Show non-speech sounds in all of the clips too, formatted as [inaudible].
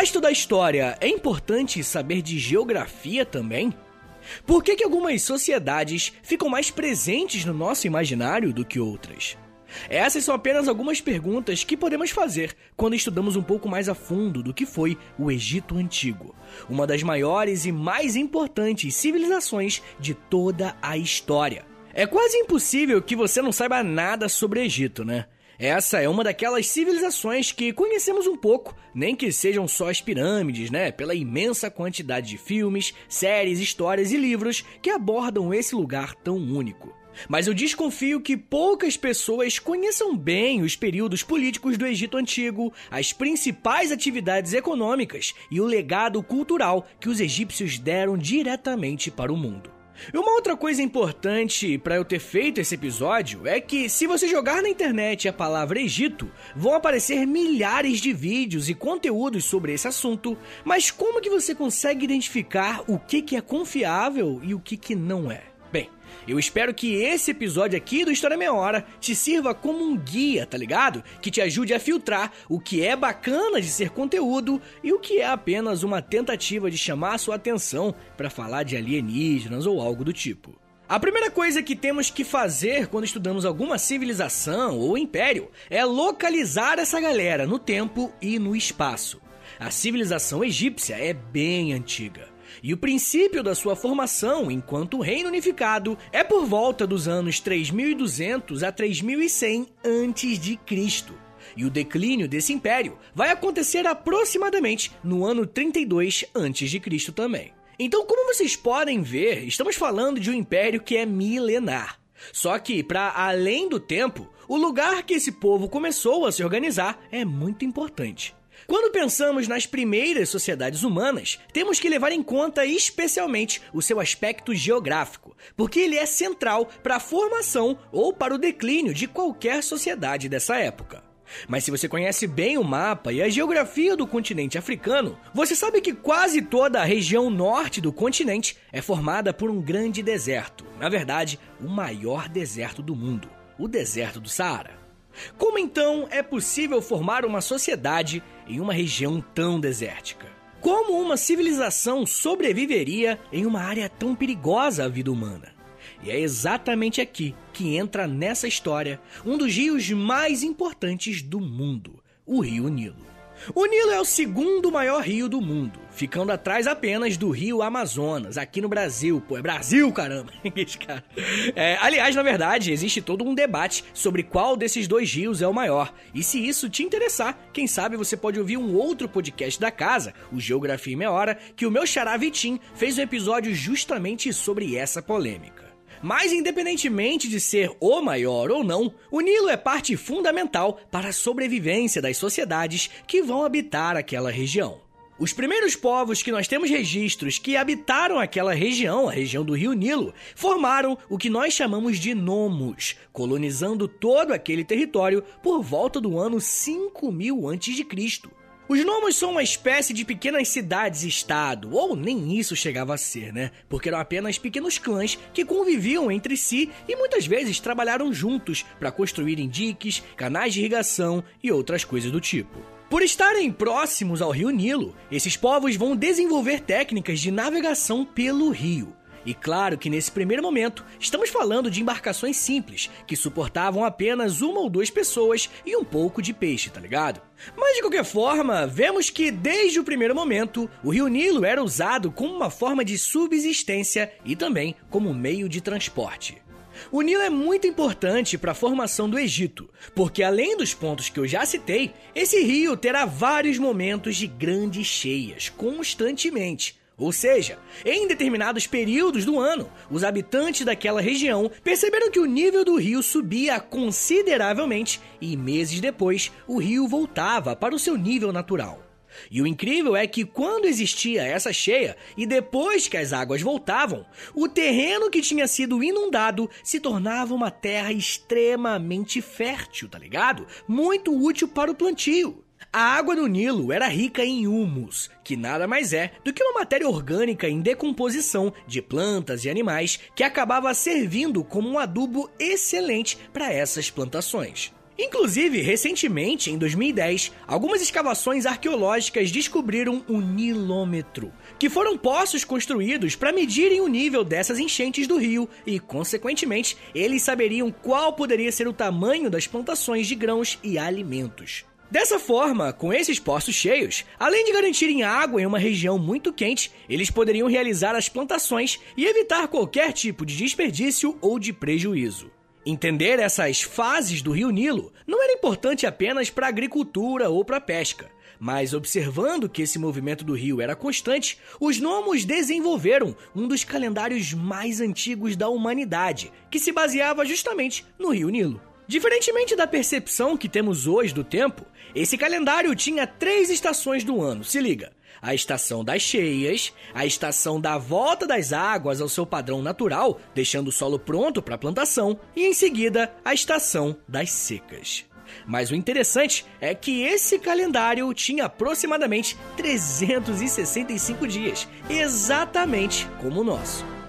Para estudar história, é importante saber de geografia também? Por que, que algumas sociedades ficam mais presentes no nosso imaginário do que outras? Essas são apenas algumas perguntas que podemos fazer quando estudamos um pouco mais a fundo do que foi o Egito Antigo, uma das maiores e mais importantes civilizações de toda a história. É quase impossível que você não saiba nada sobre Egito, né? Essa é uma daquelas civilizações que conhecemos um pouco, nem que sejam só as pirâmides, né? Pela imensa quantidade de filmes, séries, histórias e livros que abordam esse lugar tão único. Mas eu desconfio que poucas pessoas conheçam bem os períodos políticos do Egito Antigo, as principais atividades econômicas e o legado cultural que os egípcios deram diretamente para o mundo. Uma outra coisa importante para eu ter feito esse episódio é que se você jogar na internet a palavra Egito, vão aparecer milhares de vídeos e conteúdos sobre esse assunto, mas como que você consegue identificar o que, que é confiável e o que, que não é? Eu espero que esse episódio aqui do História Meia Hora te sirva como um guia, tá ligado? Que te ajude a filtrar o que é bacana de ser conteúdo e o que é apenas uma tentativa de chamar a sua atenção para falar de alienígenas ou algo do tipo. A primeira coisa que temos que fazer quando estudamos alguma civilização ou império é localizar essa galera no tempo e no espaço. A civilização egípcia é bem antiga e o princípio da sua formação enquanto reino unificado é por volta dos anos 3200 a 3100 a.C. E o declínio desse império vai acontecer aproximadamente no ano 32 a.C. também. Então, como vocês podem ver, estamos falando de um império que é milenar. Só que, para além do tempo, o lugar que esse povo começou a se organizar é muito importante. Quando pensamos nas primeiras sociedades humanas, temos que levar em conta especialmente o seu aspecto geográfico, porque ele é central para a formação ou para o declínio de qualquer sociedade dessa época. Mas se você conhece bem o mapa e a geografia do continente africano, você sabe que quase toda a região norte do continente é formada por um grande deserto. Na verdade, o maior deserto do mundo, o deserto do Saara. Como então é possível formar uma sociedade em uma região tão desértica? Como uma civilização sobreviveria em uma área tão perigosa à vida humana? E é exatamente aqui que entra nessa história um dos rios mais importantes do mundo, o Rio Nilo. O Nilo é o segundo maior rio do mundo, ficando atrás apenas do rio Amazonas, aqui no Brasil. Pô, é Brasil, caramba! [laughs] é, aliás, na verdade, existe todo um debate sobre qual desses dois rios é o maior. E se isso te interessar, quem sabe você pode ouvir um outro podcast da casa, o Geografia em Meia Hora, que o meu xará Vitim fez um episódio justamente sobre essa polêmica. Mas, independentemente de ser o maior ou não, o Nilo é parte fundamental para a sobrevivência das sociedades que vão habitar aquela região. Os primeiros povos que nós temos registros que habitaram aquela região, a região do Rio Nilo, formaram o que nós chamamos de nomos, colonizando todo aquele território por volta do ano 5000 a.C. Os nomos são uma espécie de pequenas cidades-estado, ou nem isso chegava a ser, né? Porque eram apenas pequenos clãs que conviviam entre si e muitas vezes trabalharam juntos para construírem diques, canais de irrigação e outras coisas do tipo. Por estarem próximos ao rio Nilo, esses povos vão desenvolver técnicas de navegação pelo rio. E claro que nesse primeiro momento estamos falando de embarcações simples, que suportavam apenas uma ou duas pessoas e um pouco de peixe, tá ligado? Mas de qualquer forma, vemos que desde o primeiro momento, o rio Nilo era usado como uma forma de subsistência e também como meio de transporte. O Nilo é muito importante para a formação do Egito, porque além dos pontos que eu já citei, esse rio terá vários momentos de grandes cheias constantemente, ou seja, em determinados períodos do ano, os habitantes daquela região perceberam que o nível do rio subia consideravelmente e meses depois o rio voltava para o seu nível natural. E o incrível é que quando existia essa cheia e depois que as águas voltavam, o terreno que tinha sido inundado se tornava uma terra extremamente fértil, tá ligado? Muito útil para o plantio. A água do Nilo era rica em humus, que nada mais é do que uma matéria orgânica em decomposição de plantas e animais que acabava servindo como um adubo excelente para essas plantações. Inclusive, recentemente, em 2010, algumas escavações arqueológicas descobriram o Nilômetro, que foram poços construídos para medirem o nível dessas enchentes do rio e, consequentemente, eles saberiam qual poderia ser o tamanho das plantações de grãos e alimentos. Dessa forma, com esses poços cheios, além de garantirem água em uma região muito quente, eles poderiam realizar as plantações e evitar qualquer tipo de desperdício ou de prejuízo. Entender essas fases do rio Nilo não era importante apenas para a agricultura ou para a pesca, mas observando que esse movimento do rio era constante, os gnomos desenvolveram um dos calendários mais antigos da humanidade, que se baseava justamente no rio Nilo. Diferentemente da percepção que temos hoje do tempo, esse calendário tinha três estações do ano, se liga a estação das cheias, a estação da volta das águas ao seu padrão natural, deixando o solo pronto para a plantação, e em seguida a estação das secas. Mas o interessante é que esse calendário tinha aproximadamente 365 dias, exatamente como o nosso.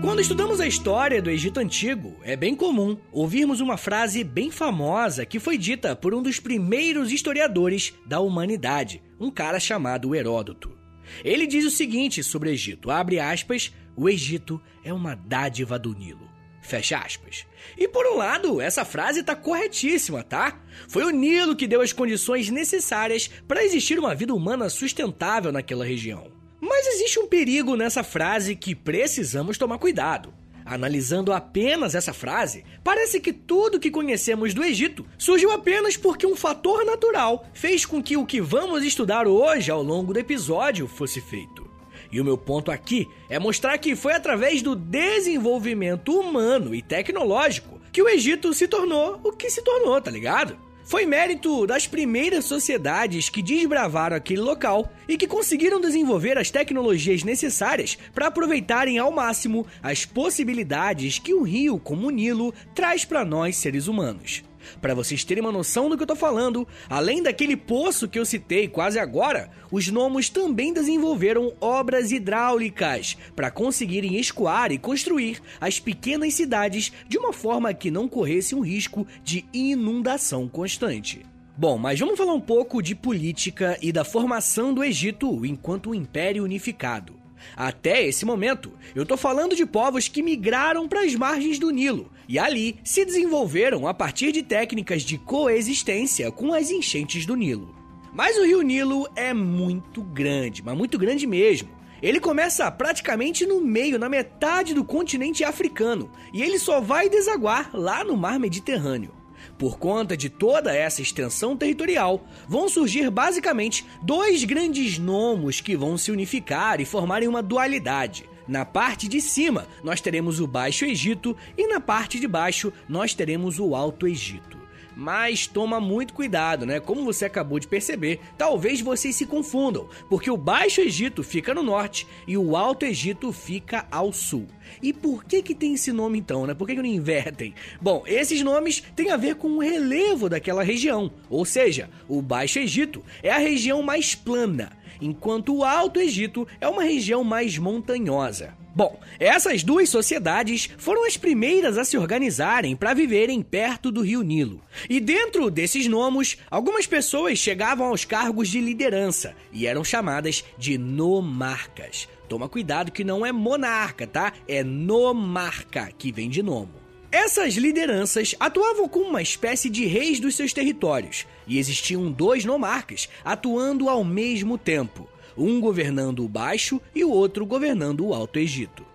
Quando estudamos a história do Egito Antigo, é bem comum ouvirmos uma frase bem famosa que foi dita por um dos primeiros historiadores da humanidade, um cara chamado Heródoto. Ele diz o seguinte sobre o Egito, abre aspas, o Egito é uma dádiva do Nilo. Fecha aspas. E por um lado, essa frase está corretíssima, tá? Foi o Nilo que deu as condições necessárias para existir uma vida humana sustentável naquela região. Mas existe um perigo nessa frase que precisamos tomar cuidado. Analisando apenas essa frase, parece que tudo que conhecemos do Egito surgiu apenas porque um fator natural fez com que o que vamos estudar hoje ao longo do episódio fosse feito. E o meu ponto aqui é mostrar que foi através do desenvolvimento humano e tecnológico que o Egito se tornou o que se tornou, tá ligado? Foi mérito das primeiras sociedades que desbravaram aquele local e que conseguiram desenvolver as tecnologias necessárias para aproveitarem ao máximo as possibilidades que o rio, como o Nilo, traz para nós seres humanos. Para vocês terem uma noção do que eu tô falando, além daquele poço que eu citei quase agora, os gnomos também desenvolveram obras hidráulicas para conseguirem escoar e construir as pequenas cidades de uma forma que não corresse um risco de inundação constante. Bom, mas vamos falar um pouco de política e da formação do Egito enquanto um império unificado. Até esse momento, eu tô falando de povos que migraram para as margens do Nilo e ali se desenvolveram a partir de técnicas de coexistência com as enchentes do Nilo. Mas o rio Nilo é muito grande, mas muito grande mesmo. Ele começa praticamente no meio, na metade do continente africano, e ele só vai desaguar lá no mar Mediterrâneo. Por conta de toda essa extensão territorial, vão surgir basicamente dois grandes nomos que vão se unificar e formarem uma dualidade. Na parte de cima, nós teremos o Baixo Egito e na parte de baixo, nós teremos o Alto Egito. Mas toma muito cuidado, né? Como você acabou de perceber, talvez vocês se confundam, porque o Baixo Egito fica no norte e o Alto Egito fica ao sul. E por que que tem esse nome então, né? Por que, que não invertem? Bom, esses nomes têm a ver com o relevo daquela região, ou seja, o Baixo Egito é a região mais plana, enquanto o Alto Egito é uma região mais montanhosa. Bom, essas duas sociedades foram as primeiras a se organizarem para viverem perto do rio Nilo. E dentro desses nomos, algumas pessoas chegavam aos cargos de liderança e eram chamadas de nomarcas. Toma cuidado que não é monarca, tá? É nomarca, que vem de nomo. Essas lideranças atuavam como uma espécie de reis dos seus territórios, e existiam dois nomarcas atuando ao mesmo tempo um governando o Baixo e o outro governando o Alto Egito.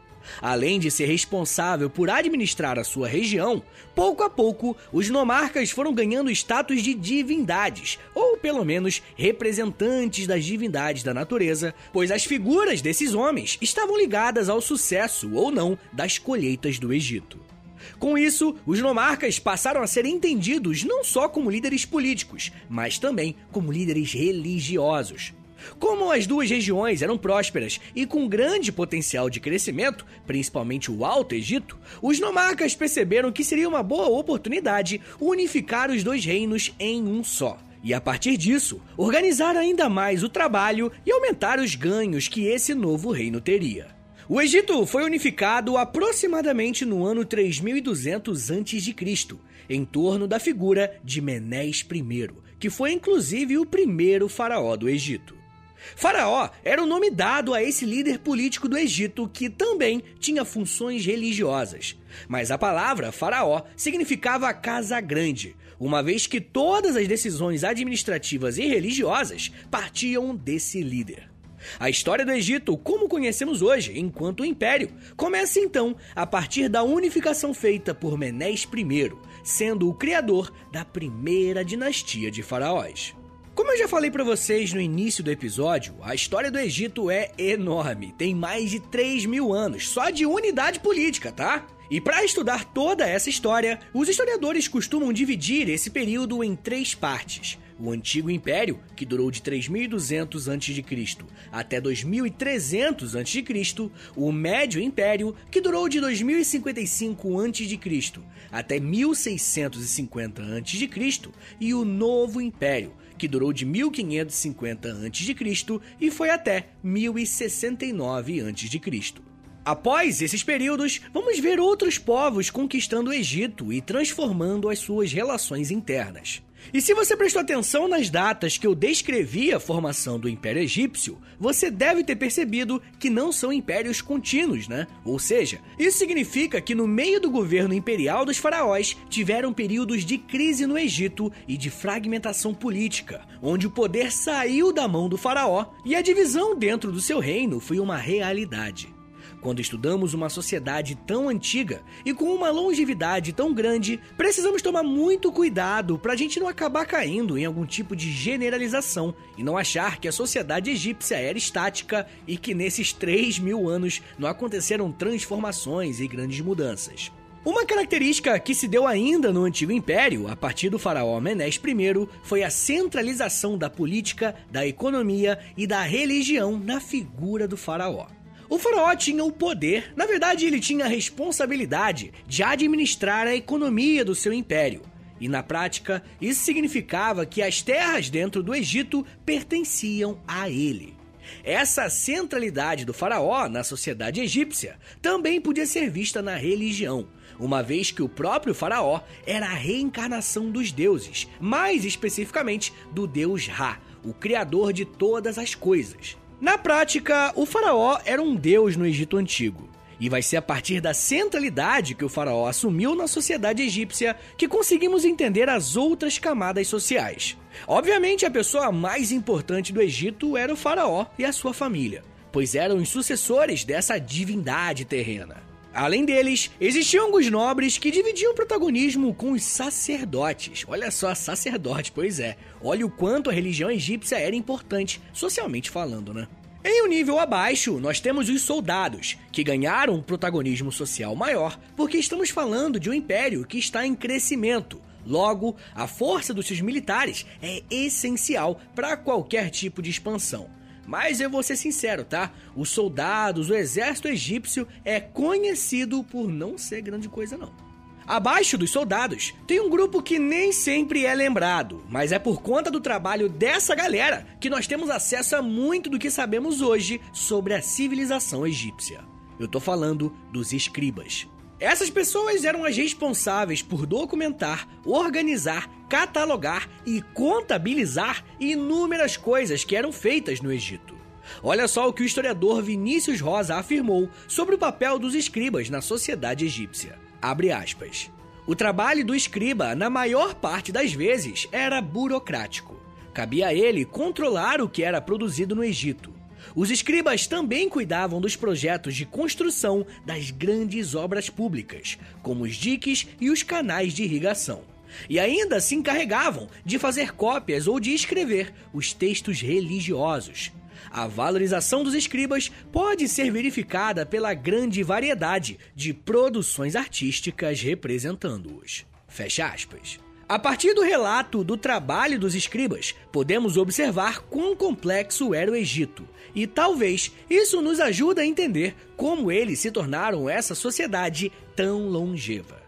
Além de ser responsável por administrar a sua região, pouco a pouco os nomarcas foram ganhando status de divindades, ou pelo menos representantes das divindades da natureza, pois as figuras desses homens estavam ligadas ao sucesso ou não das colheitas do Egito. Com isso, os nomarcas passaram a ser entendidos não só como líderes políticos, mas também como líderes religiosos. Como as duas regiões eram prósperas e com grande potencial de crescimento, principalmente o Alto Egito, os nomarcas perceberam que seria uma boa oportunidade unificar os dois reinos em um só. e a partir disso, organizar ainda mais o trabalho e aumentar os ganhos que esse novo reino teria. O Egito foi unificado aproximadamente no ano 3200 a.C., em torno da figura de Menés I, que foi inclusive o primeiro faraó do Egito. Faraó era o nome dado a esse líder político do Egito que também tinha funções religiosas. Mas a palavra faraó significava casa grande, uma vez que todas as decisões administrativas e religiosas partiam desse líder. A história do Egito, como conhecemos hoje, enquanto império, começa então a partir da unificação feita por Menés I, sendo o criador da primeira dinastia de faraós. Como eu já falei para vocês no início do episódio, a história do Egito é enorme, tem mais de 3 mil anos, só de unidade política, tá? E para estudar toda essa história, os historiadores costumam dividir esse período em três partes. O Antigo Império, que durou de 3200 a.C. até 2300 a.C., o Médio Império, que durou de 2055 a.C. até 1650 a.C., e o Novo Império, que durou de 1550 a.C. e foi até 1069 a.C. Após esses períodos, vamos ver outros povos conquistando o Egito e transformando as suas relações internas. E se você prestou atenção nas datas que eu descrevi a formação do Império Egípcio, você deve ter percebido que não são impérios contínuos, né? Ou seja, isso significa que no meio do governo imperial dos faraós tiveram períodos de crise no Egito e de fragmentação política, onde o poder saiu da mão do faraó e a divisão dentro do seu reino foi uma realidade. Quando estudamos uma sociedade tão antiga e com uma longevidade tão grande, precisamos tomar muito cuidado para a gente não acabar caindo em algum tipo de generalização e não achar que a sociedade egípcia era estática e que nesses 3 mil anos não aconteceram transformações e grandes mudanças. Uma característica que se deu ainda no Antigo Império, a partir do faraó Menés I, foi a centralização da política, da economia e da religião na figura do faraó. O faraó tinha o poder, na verdade, ele tinha a responsabilidade de administrar a economia do seu império. E na prática, isso significava que as terras dentro do Egito pertenciam a ele. Essa centralidade do faraó na sociedade egípcia também podia ser vista na religião, uma vez que o próprio faraó era a reencarnação dos deuses, mais especificamente do deus Ra, o criador de todas as coisas. Na prática, o faraó era um deus no Egito Antigo. E vai ser a partir da centralidade que o faraó assumiu na sociedade egípcia que conseguimos entender as outras camadas sociais. Obviamente, a pessoa mais importante do Egito era o faraó e a sua família, pois eram os sucessores dessa divindade terrena. Além deles, existiam alguns nobres que dividiam o protagonismo com os sacerdotes. Olha só, sacerdote, pois é. Olha o quanto a religião egípcia era importante, socialmente falando, né? Em um nível abaixo, nós temos os soldados, que ganharam um protagonismo social maior, porque estamos falando de um império que está em crescimento. Logo, a força dos seus militares é essencial para qualquer tipo de expansão. Mas eu vou ser sincero, tá? Os soldados, o exército egípcio é conhecido por não ser grande coisa, não. Abaixo dos soldados, tem um grupo que nem sempre é lembrado, mas é por conta do trabalho dessa galera que nós temos acesso a muito do que sabemos hoje sobre a civilização egípcia. Eu tô falando dos escribas. Essas pessoas eram as responsáveis por documentar, organizar, catalogar e contabilizar inúmeras coisas que eram feitas no Egito. Olha só o que o historiador Vinícius Rosa afirmou sobre o papel dos escribas na sociedade egípcia. Abre aspas. O trabalho do escriba, na maior parte das vezes, era burocrático. Cabia a ele controlar o que era produzido no Egito, os escribas também cuidavam dos projetos de construção das grandes obras públicas, como os diques e os canais de irrigação. E ainda se encarregavam de fazer cópias ou de escrever os textos religiosos. A valorização dos escribas pode ser verificada pela grande variedade de produções artísticas representando-os. Fecha aspas. A partir do relato do trabalho dos escribas, podemos observar quão complexo era o Egito, e talvez isso nos ajude a entender como eles se tornaram essa sociedade tão longeva.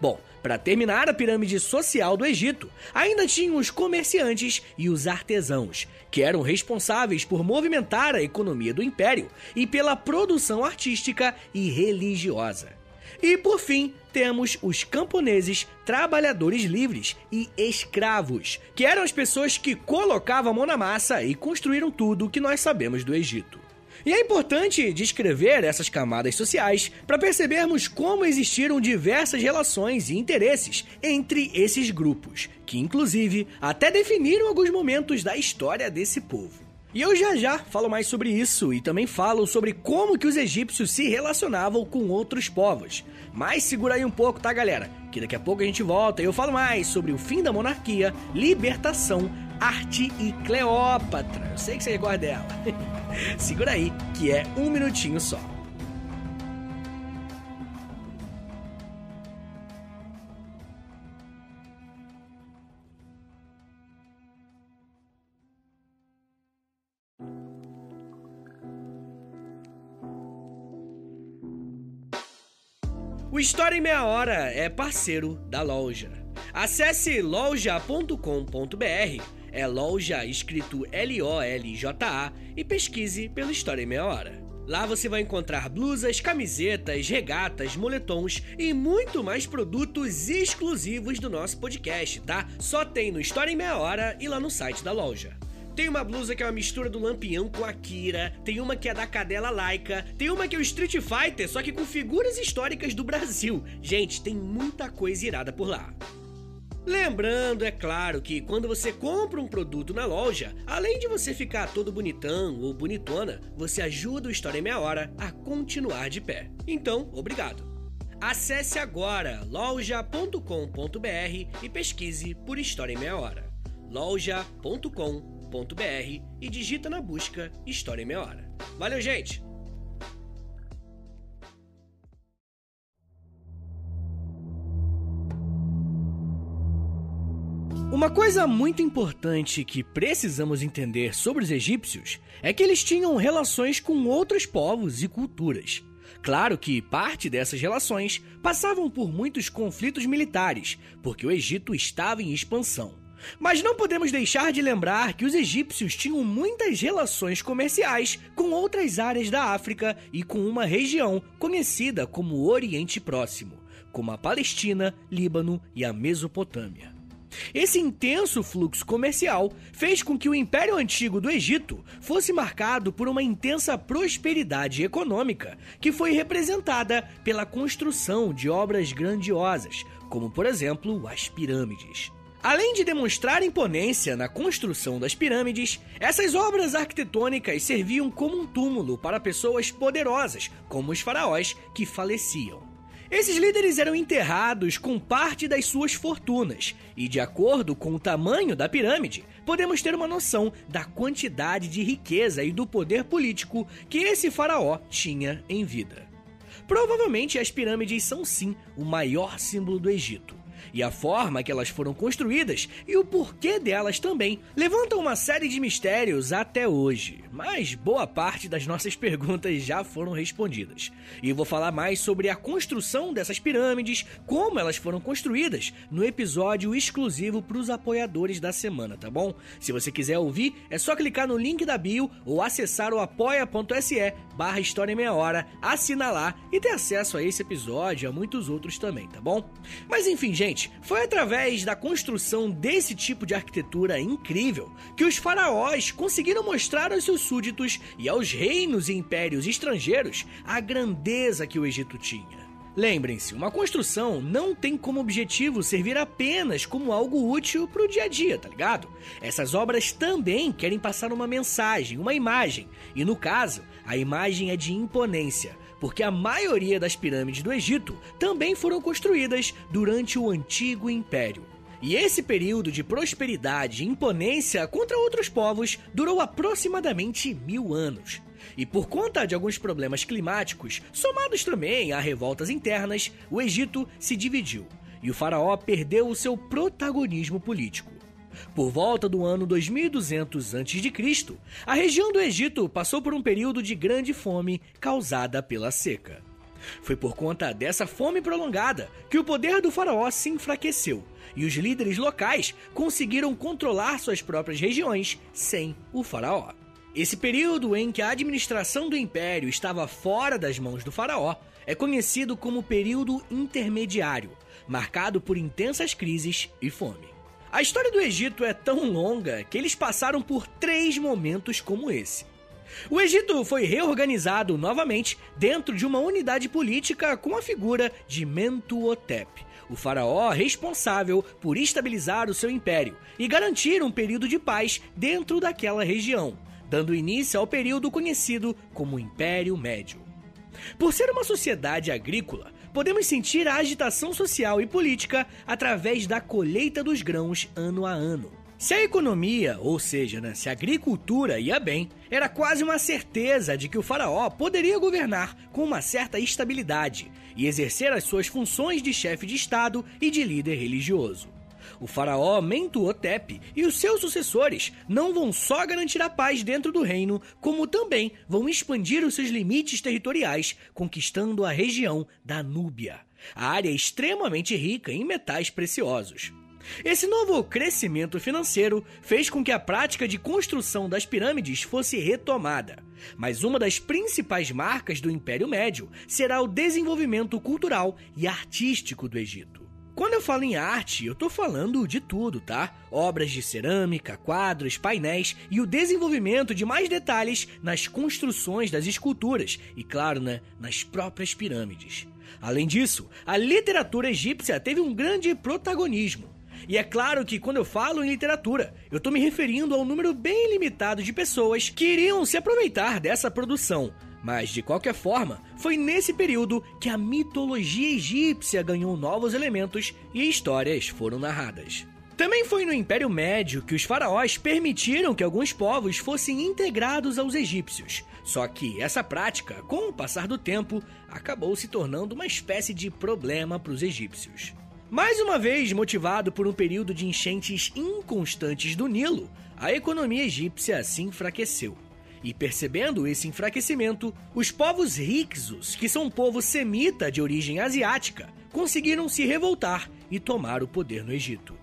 Bom, para terminar a pirâmide social do Egito, ainda tinham os comerciantes e os artesãos, que eram responsáveis por movimentar a economia do império e pela produção artística e religiosa. E por fim, temos os camponeses, trabalhadores livres e escravos, que eram as pessoas que colocavam a mão na massa e construíram tudo o que nós sabemos do Egito. E é importante descrever essas camadas sociais para percebermos como existiram diversas relações e interesses entre esses grupos, que inclusive até definiram alguns momentos da história desse povo. E eu já já falo mais sobre isso e também falo sobre como que os egípcios se relacionavam com outros povos. Mas segura aí um pouco, tá, galera? Que daqui a pouco a gente volta e eu falo mais sobre o fim da monarquia, libertação, arte e Cleópatra. Eu sei que você gosta dela. [laughs] Segura aí, que é um minutinho só. História em Meia Hora é parceiro da loja. Acesse loja.com.br, é loja escrito L-O-L-J-A, e pesquise pela História em Meia Hora. Lá você vai encontrar blusas, camisetas, regatas, moletons e muito mais produtos exclusivos do nosso podcast, tá? Só tem no História em Meia Hora e lá no site da loja. Tem uma blusa que é uma mistura do Lampião com a Kira, tem uma que é da Cadela Laika, tem uma que é o Street Fighter, só que com figuras históricas do Brasil. Gente, tem muita coisa irada por lá. Lembrando, é claro, que quando você compra um produto na loja, além de você ficar todo bonitão ou bonitona, você ajuda o História em Meia Hora a continuar de pé. Então, obrigado. Acesse agora loja.com.br e pesquise por História em Meia Hora. loja.com.br e digita na busca História em Meia Hora. Valeu, gente! Uma coisa muito importante que precisamos entender sobre os egípcios é que eles tinham relações com outros povos e culturas. Claro que parte dessas relações passavam por muitos conflitos militares, porque o Egito estava em expansão. Mas não podemos deixar de lembrar que os egípcios tinham muitas relações comerciais com outras áreas da África e com uma região conhecida como Oriente Próximo, como a Palestina, Líbano e a Mesopotâmia. Esse intenso fluxo comercial fez com que o Império Antigo do Egito fosse marcado por uma intensa prosperidade econômica, que foi representada pela construção de obras grandiosas, como por exemplo as pirâmides. Além de demonstrar imponência na construção das pirâmides, essas obras arquitetônicas serviam como um túmulo para pessoas poderosas, como os faraós que faleciam. Esses líderes eram enterrados com parte das suas fortunas, e de acordo com o tamanho da pirâmide, podemos ter uma noção da quantidade de riqueza e do poder político que esse faraó tinha em vida. Provavelmente as pirâmides são sim o maior símbolo do Egito e a forma que elas foram construídas e o porquê delas também levantam uma série de mistérios até hoje. Mas boa parte das nossas [laughs] perguntas já foram respondidas. E vou falar mais sobre a construção dessas pirâmides, como elas foram construídas, no episódio exclusivo para os apoiadores da semana, tá bom? Se você quiser ouvir, é só clicar no link da bio ou acessar o apoia.se barra História Meia Hora, assinar lá e ter acesso a esse episódio e a muitos outros também, tá bom? Mas enfim, gente, foi através da construção desse tipo de arquitetura incrível que os faraós conseguiram mostrar aos seus súditos e aos reinos e impérios estrangeiros a grandeza que o Egito tinha. Lembrem-se, uma construção não tem como objetivo servir apenas como algo útil para o dia a dia, tá ligado? Essas obras também querem passar uma mensagem, uma imagem, e no caso, a imagem é de imponência porque a maioria das pirâmides do Egito também foram construídas durante o Antigo Império. E esse período de prosperidade e imponência contra outros povos durou aproximadamente mil anos. E por conta de alguns problemas climáticos, somados também a revoltas internas, o Egito se dividiu e o faraó perdeu o seu protagonismo político. Por volta do ano 2200 a.C., a região do Egito passou por um período de grande fome causada pela seca. Foi por conta dessa fome prolongada que o poder do faraó se enfraqueceu e os líderes locais conseguiram controlar suas próprias regiões sem o faraó. Esse período em que a administração do império estava fora das mãos do faraó é conhecido como período intermediário, marcado por intensas crises e fome. A história do Egito é tão longa que eles passaram por três momentos como esse. O Egito foi reorganizado novamente dentro de uma unidade política com a figura de Mentuhotep, o faraó responsável por estabilizar o seu império e garantir um período de paz dentro daquela região, dando início ao período conhecido como Império Médio. Por ser uma sociedade agrícola, podemos sentir a agitação social e política através da colheita dos grãos ano a ano. Se a economia, ou seja, né, se a agricultura ia bem, era quase uma certeza de que o faraó poderia governar com uma certa estabilidade e exercer as suas funções de chefe de Estado e de líder religioso. O faraó Mentuhotep e os seus sucessores não vão só garantir a paz dentro do reino, como também vão expandir os seus limites territoriais, conquistando a região da Núbia, a área extremamente rica em metais preciosos. Esse novo crescimento financeiro fez com que a prática de construção das pirâmides fosse retomada. Mas uma das principais marcas do Império Médio será o desenvolvimento cultural e artístico do Egito. Quando eu falo em arte, eu tô falando de tudo, tá? Obras de cerâmica, quadros, painéis e o desenvolvimento de mais detalhes nas construções das esculturas e, claro, né, nas próprias pirâmides. Além disso, a literatura egípcia teve um grande protagonismo. E é claro que quando eu falo em literatura, eu estou me referindo ao número bem limitado de pessoas que iriam se aproveitar dessa produção. Mas de qualquer forma, foi nesse período que a mitologia egípcia ganhou novos elementos e histórias foram narradas. Também foi no Império Médio que os faraós permitiram que alguns povos fossem integrados aos egípcios. Só que essa prática, com o passar do tempo, acabou se tornando uma espécie de problema para os egípcios. Mais uma vez, motivado por um período de enchentes inconstantes do Nilo, a economia egípcia se enfraqueceu. E percebendo esse enfraquecimento, os povos Hyksos, que são um povo semita de origem asiática, conseguiram se revoltar e tomar o poder no Egito.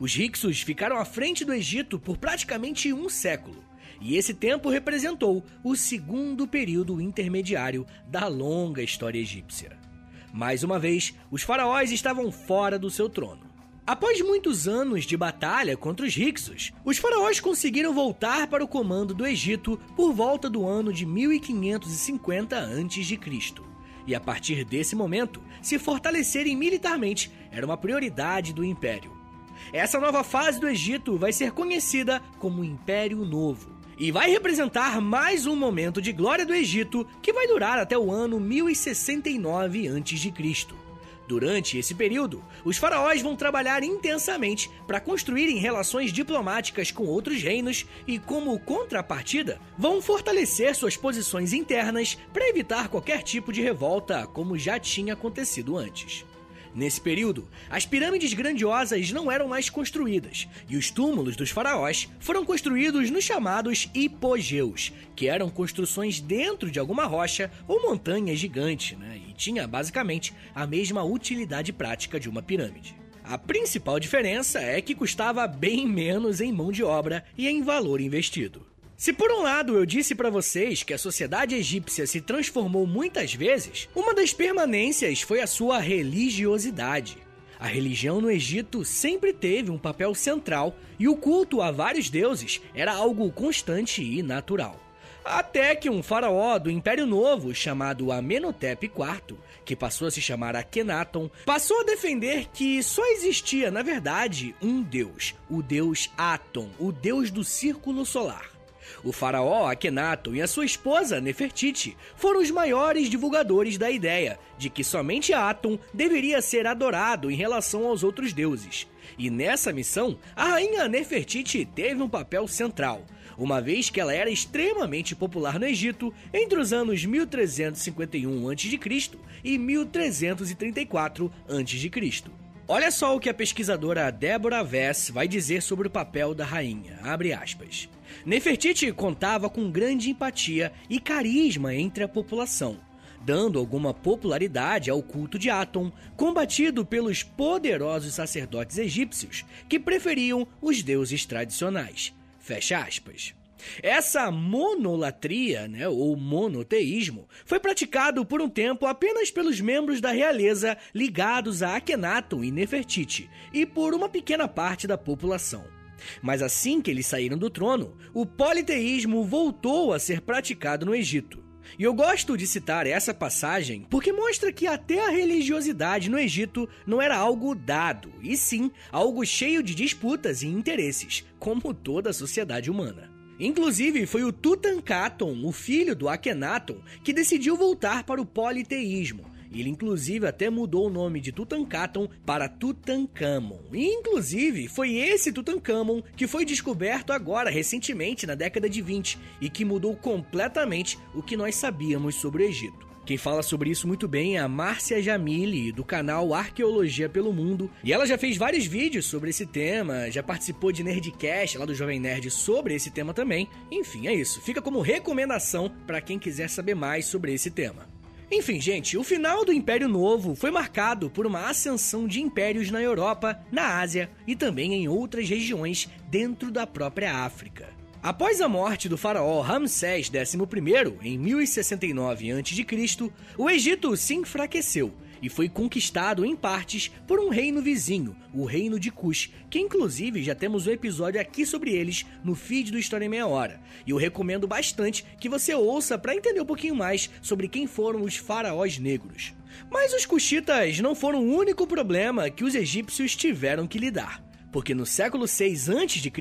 Os Hyksos ficaram à frente do Egito por praticamente um século, e esse tempo representou o segundo período intermediário da longa história egípcia. Mais uma vez, os faraós estavam fora do seu trono. Após muitos anos de batalha contra os Hyksos, os faraós conseguiram voltar para o comando do Egito por volta do ano de 1550 a.C. E a partir desse momento, se fortalecerem militarmente era uma prioridade do império. Essa nova fase do Egito vai ser conhecida como Império Novo e vai representar mais um momento de glória do Egito que vai durar até o ano 1069 a.C. Durante esse período, os faraós vão trabalhar intensamente para construírem relações diplomáticas com outros reinos e, como contrapartida, vão fortalecer suas posições internas para evitar qualquer tipo de revolta, como já tinha acontecido antes. Nesse período, as pirâmides grandiosas não eram mais construídas, e os túmulos dos faraós foram construídos nos chamados hipogeus, que eram construções dentro de alguma rocha ou montanha gigante, né? Tinha basicamente a mesma utilidade prática de uma pirâmide. A principal diferença é que custava bem menos em mão de obra e em valor investido. Se por um lado eu disse para vocês que a sociedade egípcia se transformou muitas vezes, uma das permanências foi a sua religiosidade. A religião no Egito sempre teve um papel central e o culto a vários deuses era algo constante e natural. Até que um faraó do Império Novo, chamado Amenhotep IV, que passou a se chamar Akhenaton, passou a defender que só existia, na verdade, um deus, o deus Aton, o deus do círculo solar. O faraó Akhenaton e a sua esposa Nefertiti foram os maiores divulgadores da ideia de que somente Atum deveria ser adorado em relação aos outros deuses. E nessa missão, a rainha Nefertiti teve um papel central, uma vez que ela era extremamente popular no Egito entre os anos 1351 a.C. e 1334 a.C. Olha só o que a pesquisadora Deborah Vess vai dizer sobre o papel da rainha. Abre aspas. Nefertiti contava com grande empatia e carisma entre a população. dando alguma popularidade ao culto de Atom, combatido pelos poderosos sacerdotes egípcios que preferiam os deuses tradicionais. Fecha aspas. Essa monolatria, né, ou monoteísmo, foi praticado por um tempo apenas pelos membros da realeza ligados a Akhenaton e Nefertiti e por uma pequena parte da população. Mas assim que eles saíram do trono, o politeísmo voltou a ser praticado no Egito. E eu gosto de citar essa passagem porque mostra que até a religiosidade no Egito não era algo dado, e sim algo cheio de disputas e interesses, como toda a sociedade humana. Inclusive, foi o Tutankhaton, o filho do Akhenaton, que decidiu voltar para o politeísmo. Ele, inclusive, até mudou o nome de Tutankhaton para Tutankhamon. E, inclusive, foi esse Tutankhamon que foi descoberto agora, recentemente, na década de 20, e que mudou completamente o que nós sabíamos sobre o Egito. Quem fala sobre isso muito bem é a Márcia Jamili, do canal Arqueologia pelo Mundo. E ela já fez vários vídeos sobre esse tema, já participou de Nerdcast lá do Jovem Nerd sobre esse tema também. Enfim, é isso. Fica como recomendação para quem quiser saber mais sobre esse tema. Enfim, gente, o final do Império Novo foi marcado por uma ascensão de impérios na Europa, na Ásia e também em outras regiões dentro da própria África. Após a morte do faraó Ramsés XI em 1069 a.C., o Egito se enfraqueceu e foi conquistado em partes por um reino vizinho, o Reino de Kush, que inclusive já temos um episódio aqui sobre eles no feed do História em Meia Hora. E eu recomendo bastante que você ouça para entender um pouquinho mais sobre quem foram os faraós negros. Mas os Kushitas não foram o único problema que os egípcios tiveram que lidar porque no século 6 a.C.,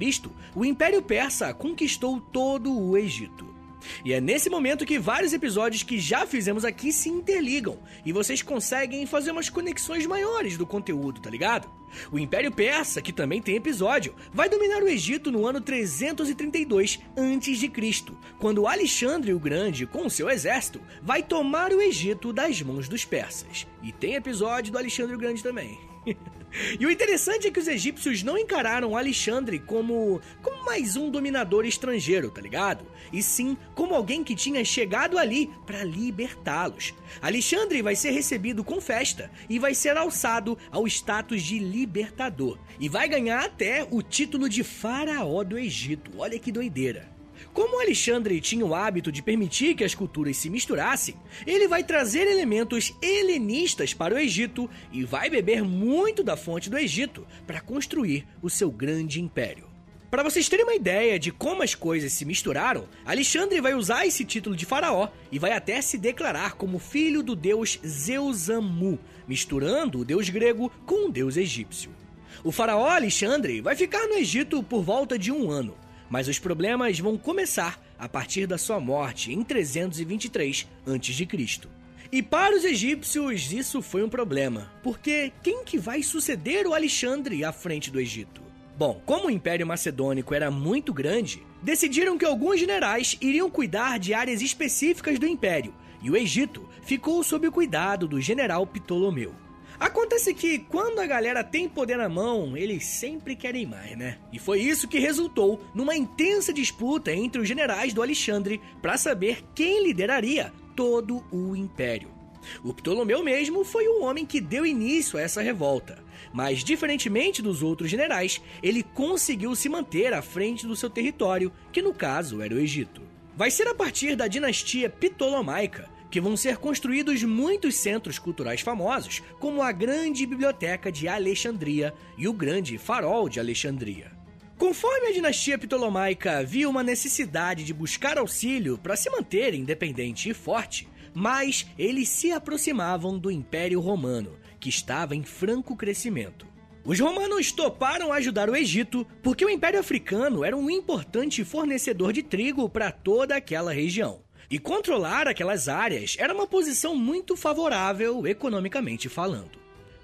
o Império Persa conquistou todo o Egito. E é nesse momento que vários episódios que já fizemos aqui se interligam e vocês conseguem fazer umas conexões maiores do conteúdo, tá ligado? O Império Persa, que também tem episódio, vai dominar o Egito no ano 332 a.C., quando Alexandre o Grande, com seu exército, vai tomar o Egito das mãos dos persas. E tem episódio do Alexandre o Grande também. [laughs] E o interessante é que os egípcios não encararam Alexandre como, como mais um dominador estrangeiro, tá ligado? E sim como alguém que tinha chegado ali para libertá-los. Alexandre vai ser recebido com festa e vai ser alçado ao status de libertador. E vai ganhar até o título de faraó do Egito. Olha que doideira. Como Alexandre tinha o hábito de permitir que as culturas se misturassem, ele vai trazer elementos helenistas para o Egito e vai beber muito da fonte do Egito para construir o seu grande império. Para vocês terem uma ideia de como as coisas se misturaram, Alexandre vai usar esse título de faraó e vai até se declarar como filho do deus Zeusamu, misturando o deus grego com o deus egípcio. O faraó Alexandre vai ficar no Egito por volta de um ano, mas os problemas vão começar a partir da sua morte em 323 a.C. E para os egípcios isso foi um problema, porque quem que vai suceder o Alexandre à frente do Egito? Bom, como o Império Macedônico era muito grande, decidiram que alguns generais iriam cuidar de áreas específicas do Império, e o Egito ficou sob o cuidado do general Ptolomeu. Acontece que quando a galera tem poder na mão, eles sempre querem mais, né? E foi isso que resultou numa intensa disputa entre os generais do Alexandre para saber quem lideraria todo o império. O Ptolomeu mesmo foi o homem que deu início a essa revolta, mas diferentemente dos outros generais, ele conseguiu se manter à frente do seu território, que no caso era o Egito. Vai ser a partir da dinastia Ptolomaica que vão ser construídos muitos centros culturais famosos, como a Grande Biblioteca de Alexandria e o Grande Farol de Alexandria. Conforme a dinastia ptolomaica viu uma necessidade de buscar auxílio para se manter independente e forte, mas eles se aproximavam do Império Romano, que estava em franco crescimento. Os romanos toparam ajudar o Egito porque o Império Africano era um importante fornecedor de trigo para toda aquela região. E controlar aquelas áreas era uma posição muito favorável economicamente falando.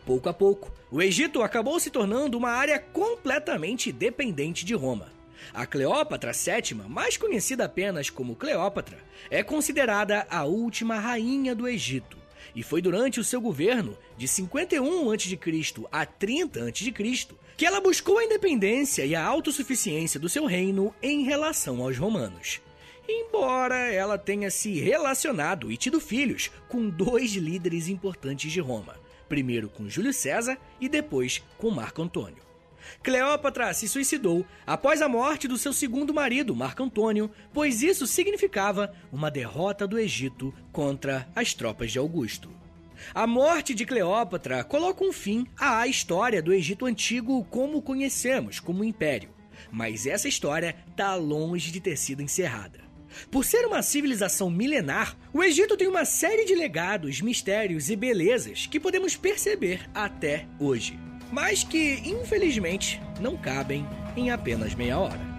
Pouco a pouco, o Egito acabou se tornando uma área completamente dependente de Roma. A Cleópatra VII, mais conhecida apenas como Cleópatra, é considerada a última rainha do Egito. E foi durante o seu governo, de 51 a.C. a 30 a.C., que ela buscou a independência e a autossuficiência do seu reino em relação aos romanos. Embora ela tenha se relacionado e tido filhos com dois líderes importantes de Roma, primeiro com Júlio César e depois com Marco Antônio. Cleópatra se suicidou após a morte do seu segundo marido, Marco Antônio, pois isso significava uma derrota do Egito contra as tropas de Augusto. A morte de Cleópatra coloca um fim à história do Egito Antigo como conhecemos, como império. Mas essa história está longe de ter sido encerrada. Por ser uma civilização milenar, o Egito tem uma série de legados, mistérios e belezas que podemos perceber até hoje mas que, infelizmente, não cabem em apenas meia hora.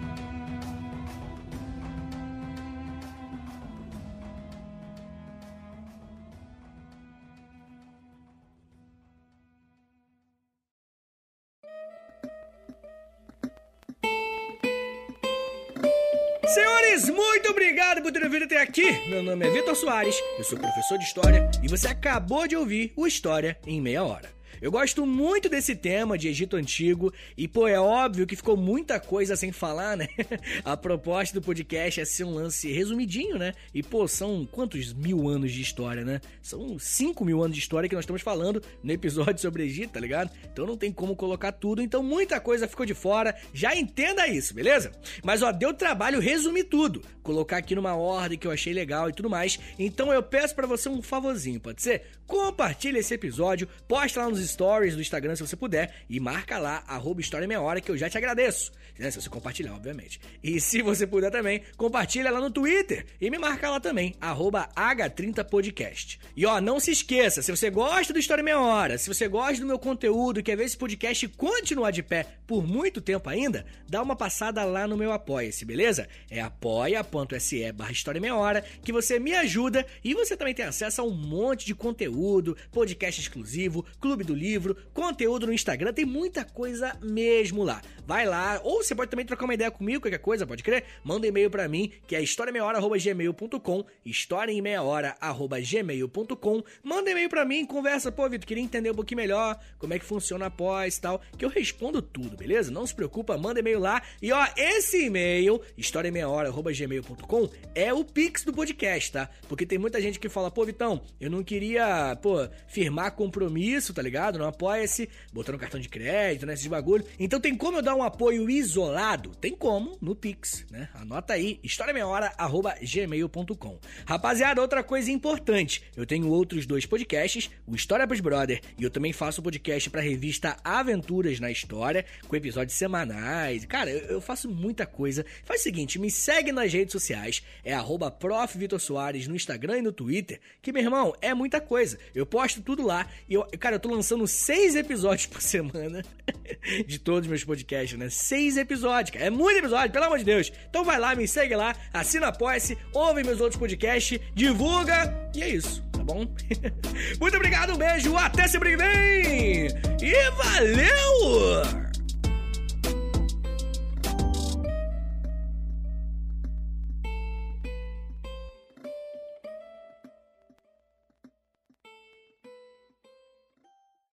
Aqui. Meu nome é Vitor Soares, eu sou professor de História e você acabou de ouvir o História em Meia Hora. Eu gosto muito desse tema de Egito Antigo e, pô, é óbvio que ficou muita coisa sem falar, né? [laughs] A proposta do podcast é ser um lance resumidinho, né? E, pô, são quantos mil anos de história, né? São 5 mil anos de história que nós estamos falando no episódio sobre Egito, tá ligado? Então não tem como colocar tudo, então muita coisa ficou de fora. Já entenda isso, beleza? Mas, ó, deu trabalho resumir tudo, colocar aqui numa ordem que eu achei legal e tudo mais. Então eu peço para você um favorzinho, pode ser? Compartilha esse episódio, posta lá nos stories do Instagram se você puder e marca lá, arroba História Meia Hora, que eu já te agradeço. Né, se você compartilhar, obviamente. E se você puder também, compartilha lá no Twitter e me marca lá também, arroba H30podcast. E ó, não se esqueça, se você gosta do História Meia Hora, se você gosta do meu conteúdo e quer ver esse podcast continuar de pé por muito tempo ainda, dá uma passada lá no meu Apoia-se, beleza? É apoia.se barra História Meia Hora, que você me ajuda e você também tem acesso a um monte de conteúdo, podcast exclusivo, clube do livro, conteúdo no Instagram, tem muita coisa mesmo lá. Vai lá, ou você pode também trocar uma ideia comigo, qualquer coisa, pode crer? Manda um e-mail para mim, que é historiameiahora.gmail.com, historiaemmeiahora.gmail.com. Manda um e-mail para mim, conversa, pô, Vitor, queria entender um pouquinho melhor como é que funciona após e tal, que eu respondo tudo, beleza? Não se preocupa, manda e-mail lá. E ó, esse e-mail, historiaemmeiahora.gmail.com, é o Pix do podcast, tá? Porque tem muita gente que fala, pô, Vitão, eu não queria, pô, firmar compromisso, tá ligado? Não apoia-se, botando cartão de crédito, né, bagulho. Então tem como eu dar um apoio isolado? Tem como, no Pix, né? Anota aí, historiameiahora.gmail.com. Rapaziada, outra coisa importante, eu tenho outros dois podcasts, o História pros Brother, e eu também faço podcast pra revista Aventuras na História, com episódios semanais. Cara, eu, eu faço muita coisa. Faz o seguinte, me segue nas redes sociais, é arroba Soares no Instagram e no Twitter, que, meu irmão, é muita coisa. Eu posto tudo lá, e eu, cara, eu tô lançando seis episódios por semana [laughs] de todos os meus podcasts, né? Seis episódios, cara. É muito episódio, pelo amor de Deus. Então vai lá, me segue lá, assina apoia-se, ouve meus outros podcasts, divulga, e é isso, tá bom? [laughs] muito obrigado, um beijo, até semana que vem! E valeu!